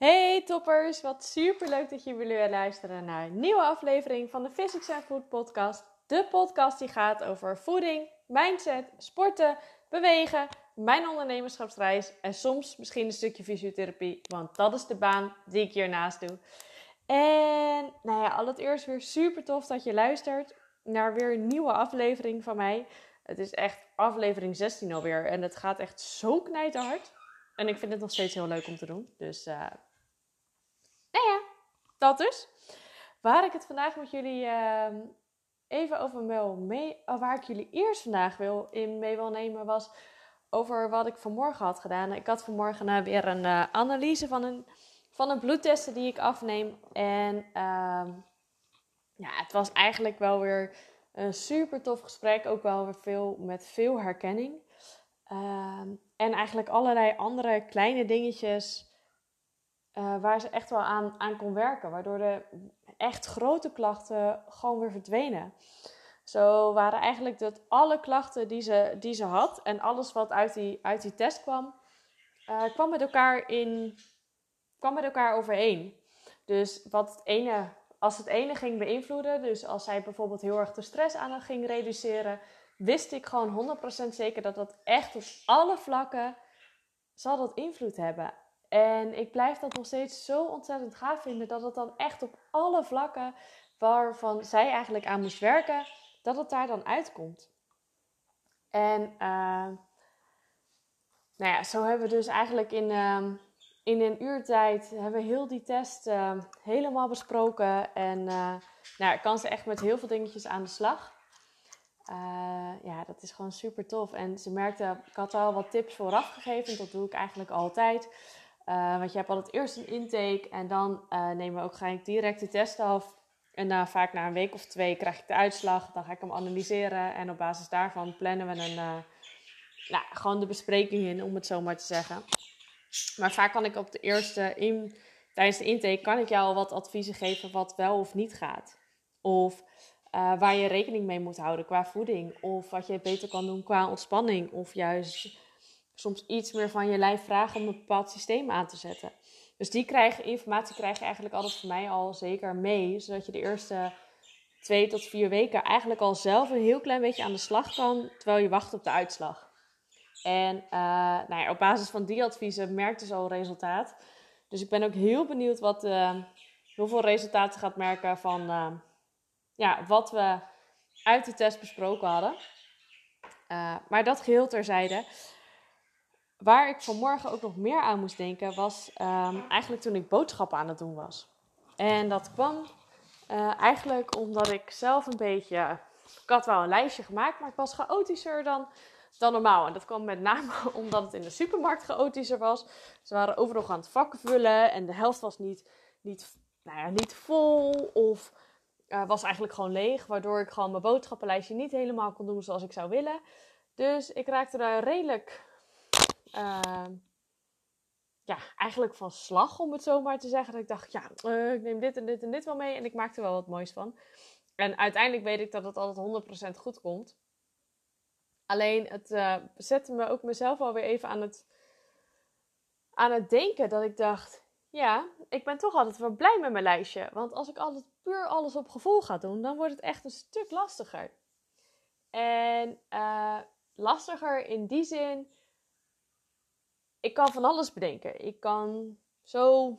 Hey toppers, wat super leuk dat jullie weer luisteren naar een nieuwe aflevering van de Physics and Food podcast. De podcast die gaat over voeding, mindset, sporten, bewegen, mijn ondernemerschapsreis en soms misschien een stukje fysiotherapie, want dat is de baan die ik hiernaast doe. En nou ja, allereerst weer super tof dat je luistert naar weer een nieuwe aflevering van mij. Het is echt aflevering 16 alweer en het gaat echt zo knijterhard. En ik vind het nog steeds heel leuk om te doen. Dus uh, dat dus. Waar ik het vandaag met jullie uh, even over wil mee, waar ik jullie eerst vandaag wil, in mee wil nemen, was over wat ik vanmorgen had gedaan. Ik had vanmorgen uh, weer een uh, analyse van een, van een bloedtesten die ik afneem. En uh, ja, het was eigenlijk wel weer een super tof gesprek. Ook wel weer veel, met veel herkenning. Ehm, en eigenlijk allerlei andere kleine dingetjes uh, waar ze echt wel aan, aan kon werken. Waardoor de echt grote klachten gewoon weer verdwenen. Zo waren eigenlijk dat alle klachten die ze, die ze had en alles wat uit die, uit die test kwam, uh, kwam, met elkaar in, kwam met elkaar overeen. Dus wat het ene, als het ene ging beïnvloeden, dus als zij bijvoorbeeld heel erg de stress aan ging reduceren, wist ik gewoon 100% zeker dat dat echt op alle vlakken zal dat invloed hebben. En ik blijf dat nog steeds zo ontzettend gaaf vinden dat het dan echt op alle vlakken waarvan zij eigenlijk aan moest werken, dat het daar dan uitkomt. En uh, nou ja, zo hebben we dus eigenlijk in, uh, in een uurtijd hebben we heel die test uh, helemaal besproken. En nou, ik kan ze echt met heel veel dingetjes aan de slag. ja, dat is gewoon super tof. En ze merkte, ik had al wat tips vooraf gegeven. Dat doe ik eigenlijk altijd. Uh, want je hebt altijd eerst een intake en dan uh, nemen we ook ga ik direct de test af. En na, vaak na een week of twee krijg ik de uitslag. Dan ga ik hem analyseren en op basis daarvan plannen we een, uh, nou, gewoon de bespreking in, om het zo maar te zeggen. Maar vaak kan ik op de eerste, tijdens de intake, kan ik jou al wat adviezen geven wat wel of niet gaat. Of waar je rekening mee moet houden qua voeding. Of wat je beter kan doen qua ontspanning. Of juist soms iets meer van je lijf vragen om een bepaald systeem aan te zetten. Dus die informatie krijg je eigenlijk altijd van mij al zeker mee. Zodat je de eerste twee tot vier weken eigenlijk al zelf een heel klein beetje aan de slag kan. Terwijl je wacht op de uitslag. En uh, nou ja, op basis van die adviezen merkte ze al resultaat. Dus ik ben ook heel benieuwd wat, hoeveel resultaten gaat merken van uh, ja, wat we uit de test besproken hadden. maar dat geheel terzijde waar ik vanmorgen ook nog meer aan moest denken, was um, eigenlijk toen ik boodschappen aan het doen was. En dat kwam uh, eigenlijk omdat ik zelf een beetje. Ik had wel een lijstje gemaakt, maar ik was chaotischer dan, dan normaal. En dat kwam met name omdat het in de supermarkt chaotischer was. Ze waren overal aan het vakken vullen en de helft was niet, niet, nou ja, niet vol of uh, was eigenlijk gewoon leeg. Waardoor ik gewoon mijn boodschappenlijstje niet helemaal kon doen zoals ik zou willen. Dus ik raakte daar redelijk uh, ja, eigenlijk van slag, om het zo maar te zeggen. Dat ik dacht, ja, uh, ik neem dit en dit en dit wel mee en ik maak er wel wat moois van. En uiteindelijk weet ik dat het altijd 100% goed komt. Alleen het uh, zette me ook mezelf alweer even aan het, aan het denken dat ik dacht, ja, ik ben toch altijd wel blij met mijn lijstje. Want als ik altijd puur alles op gevoel ga doen, dan wordt het echt een stuk lastiger. En uh, lastiger in die zin ik kan van alles bedenken. Ik kan zo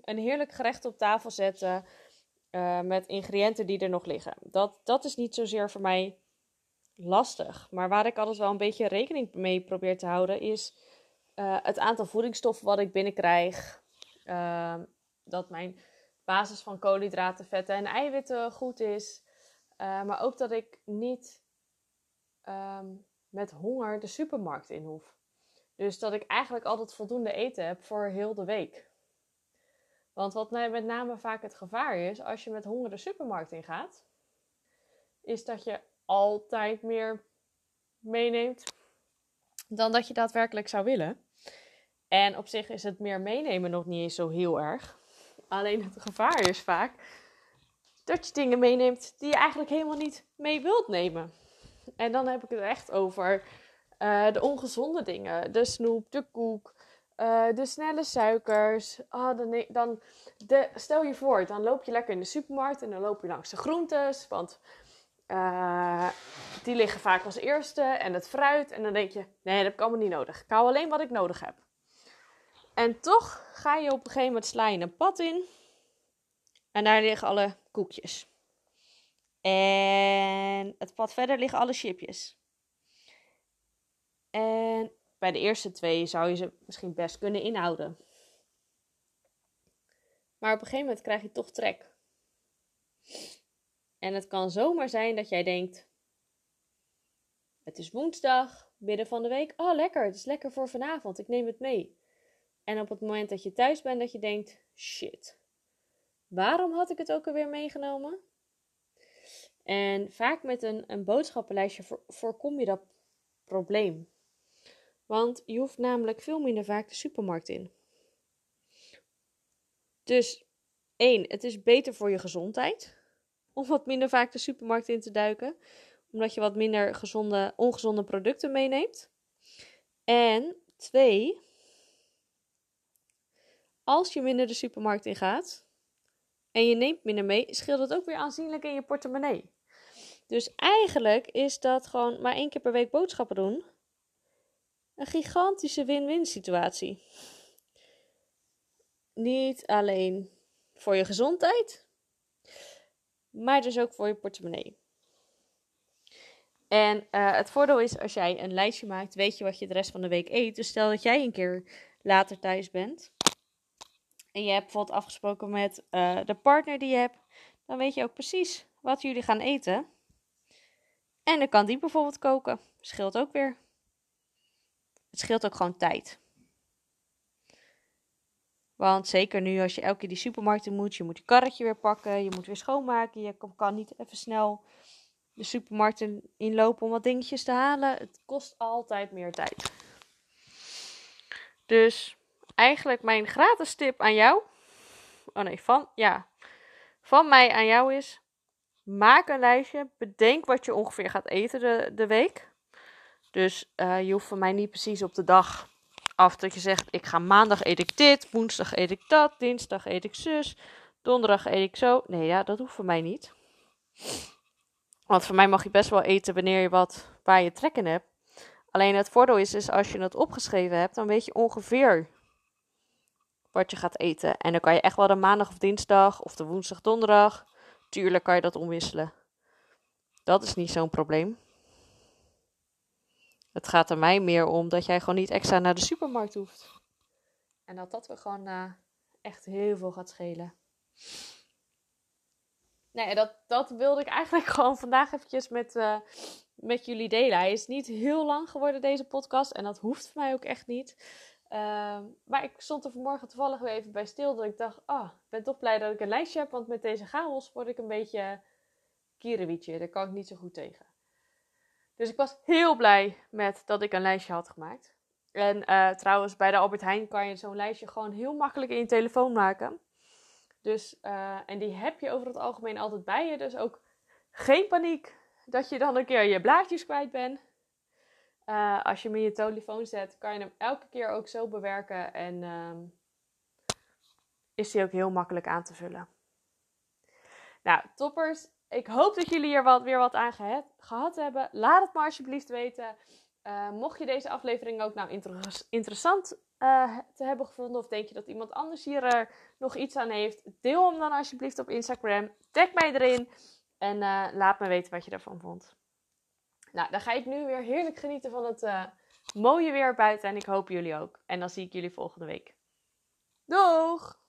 een heerlijk gerecht op tafel zetten uh, met ingrediënten die er nog liggen. Dat, dat is niet zozeer voor mij lastig. Maar waar ik altijd wel een beetje rekening mee probeer te houden, is uh, het aantal voedingsstoffen wat ik binnenkrijg. Uh, dat mijn basis van koolhydraten, vetten en eiwitten goed is. maar ook dat ik niet um, met honger de supermarkt in hoef. Dus dat ik eigenlijk altijd voldoende eten heb voor heel de week. Want wat met name vaak het gevaar is als je met honger de supermarkt ingaat, is dat je altijd meer meeneemt dan dat je daadwerkelijk zou willen. En op zich is het meer meenemen nog niet eens zo heel erg. Alleen het gevaar is vaak dat je dingen meeneemt die je eigenlijk helemaal niet mee wilt nemen. En dan heb ik het echt over uh, de ongezonde dingen. De snoep, de koek, eh, de snelle suikers. Oh, dan, dan stel je voor, dan loop je lekker in de supermarkt en dan loop je langs de groentes. Want uh, die liggen vaak als eerste. En het fruit. En dan denk je, nee, dat heb ik allemaal niet nodig. Ik hou alleen wat ik nodig heb. En toch ga je op een gegeven moment sla je een pad in. En daar liggen alle koekjes. En het pad verder liggen alle chipjes. En bij de eerste twee zou je ze misschien best kunnen inhouden. Maar op een gegeven moment krijg je toch trek. En het kan zomaar zijn dat jij denkt: Het is woensdag, midden van de week. Oh, lekker, het is lekker voor vanavond, ik neem het mee. En op het moment dat je thuis bent, dat je denkt: Shit, waarom had ik het ook alweer meegenomen? En vaak met een, een boodschappenlijstje voorkom je dat probleem. Want je hoeft namelijk veel minder vaak de supermarkt in. Dus één, het is beter voor je gezondheid om wat minder vaak de supermarkt in te duiken, omdat je wat minder gezonde, ongezonde producten meeneemt. En twee, als je minder de supermarkt in gaat en je neemt minder mee, scheelt het ook weer aanzienlijk in je portemonnee. Dus eigenlijk is dat gewoon maar één keer per week boodschappen doen een gigantische win-win situatie. Niet alleen voor je gezondheid, maar dus ook voor je portemonnee. En uh, het voordeel is, als jij een lijstje maakt, weet je wat je de rest van de week eet. Dus stel dat jij een keer later thuis bent en je hebt bijvoorbeeld afgesproken met uh, de partner die je hebt, dan weet je ook precies wat jullie gaan eten. En dan kan die bijvoorbeeld koken. Scheelt ook weer. Het scheelt ook gewoon tijd. Want zeker nu als je elke keer die supermarkt in moet, je moet je karretje weer pakken, je moet weer schoonmaken, je kan niet even snel de supermarkt inlopen om wat dingetjes te halen. Het kost altijd meer tijd. Dus eigenlijk mijn gratis tip aan jou, oh nee, van, ja, van mij aan jou is, maak een lijstje, bedenk wat je ongeveer gaat eten de, de week. Dus uh, je hoeft van mij niet precies op de dag af dat je zegt: ik ga maandag eet ik dit, woensdag eet ik dat, dinsdag eet ik zus, donderdag eet ik zo. Nee, ja, dat hoeft voor mij niet. Want voor mij mag je best wel eten wanneer je wat waar je trek in hebt. Alleen het voordeel is, is als je het opgeschreven hebt, dan weet je ongeveer wat je gaat eten. En dan kan je echt wel de maandag of dinsdag of de woensdag, donderdag. Tuurlijk kan je dat omwisselen. Dat is niet zo'n probleem. Het gaat er mij meer om dat jij gewoon niet extra naar de supermarkt hoeft. En dat dat we gewoon uh, echt heel veel gaat schelen. Nee, dat, dat wilde ik eigenlijk gewoon vandaag eventjes met, uh, met jullie delen. Hij is niet heel lang geworden, deze podcast. En dat hoeft voor mij ook echt niet. Uh, maar ik stond er vanmorgen toevallig weer even bij stil. Dat ik dacht, ah, oh, ik ben toch blij dat ik een lijstje heb. Want met deze chaos word ik een beetje kierenwietje. Daar kan ik niet zo goed tegen. Dus ik was heel blij met dat ik een lijstje had gemaakt. En uh, trouwens, bij de Albert Heijn kan je zo'n lijstje gewoon heel makkelijk in je telefoon maken. Dus, uh, en die heb je over het algemeen altijd bij je. Dus ook geen paniek dat je dan een keer je blaadjes kwijt bent. Uh, als je hem in je telefoon zet, kan je hem elke keer ook zo bewerken. En uh, is die ook heel makkelijk aan te vullen. Nou, toppers ik hoop dat jullie hier wat, weer wat aan gehad hebben. Laat het maar alsjeblieft weten. Uh, mocht je deze aflevering ook nou interessant uh, te hebben gevonden, of denk je dat iemand anders hier uh, nog iets aan heeft, deel hem dan alsjeblieft op Instagram. Tag mij erin en laat me weten wat je ervan vond. Nou, dan ga ik nu weer heerlijk genieten van het mooie weer buiten en ik hoop jullie ook. En dan zie ik jullie volgende week. Doeg!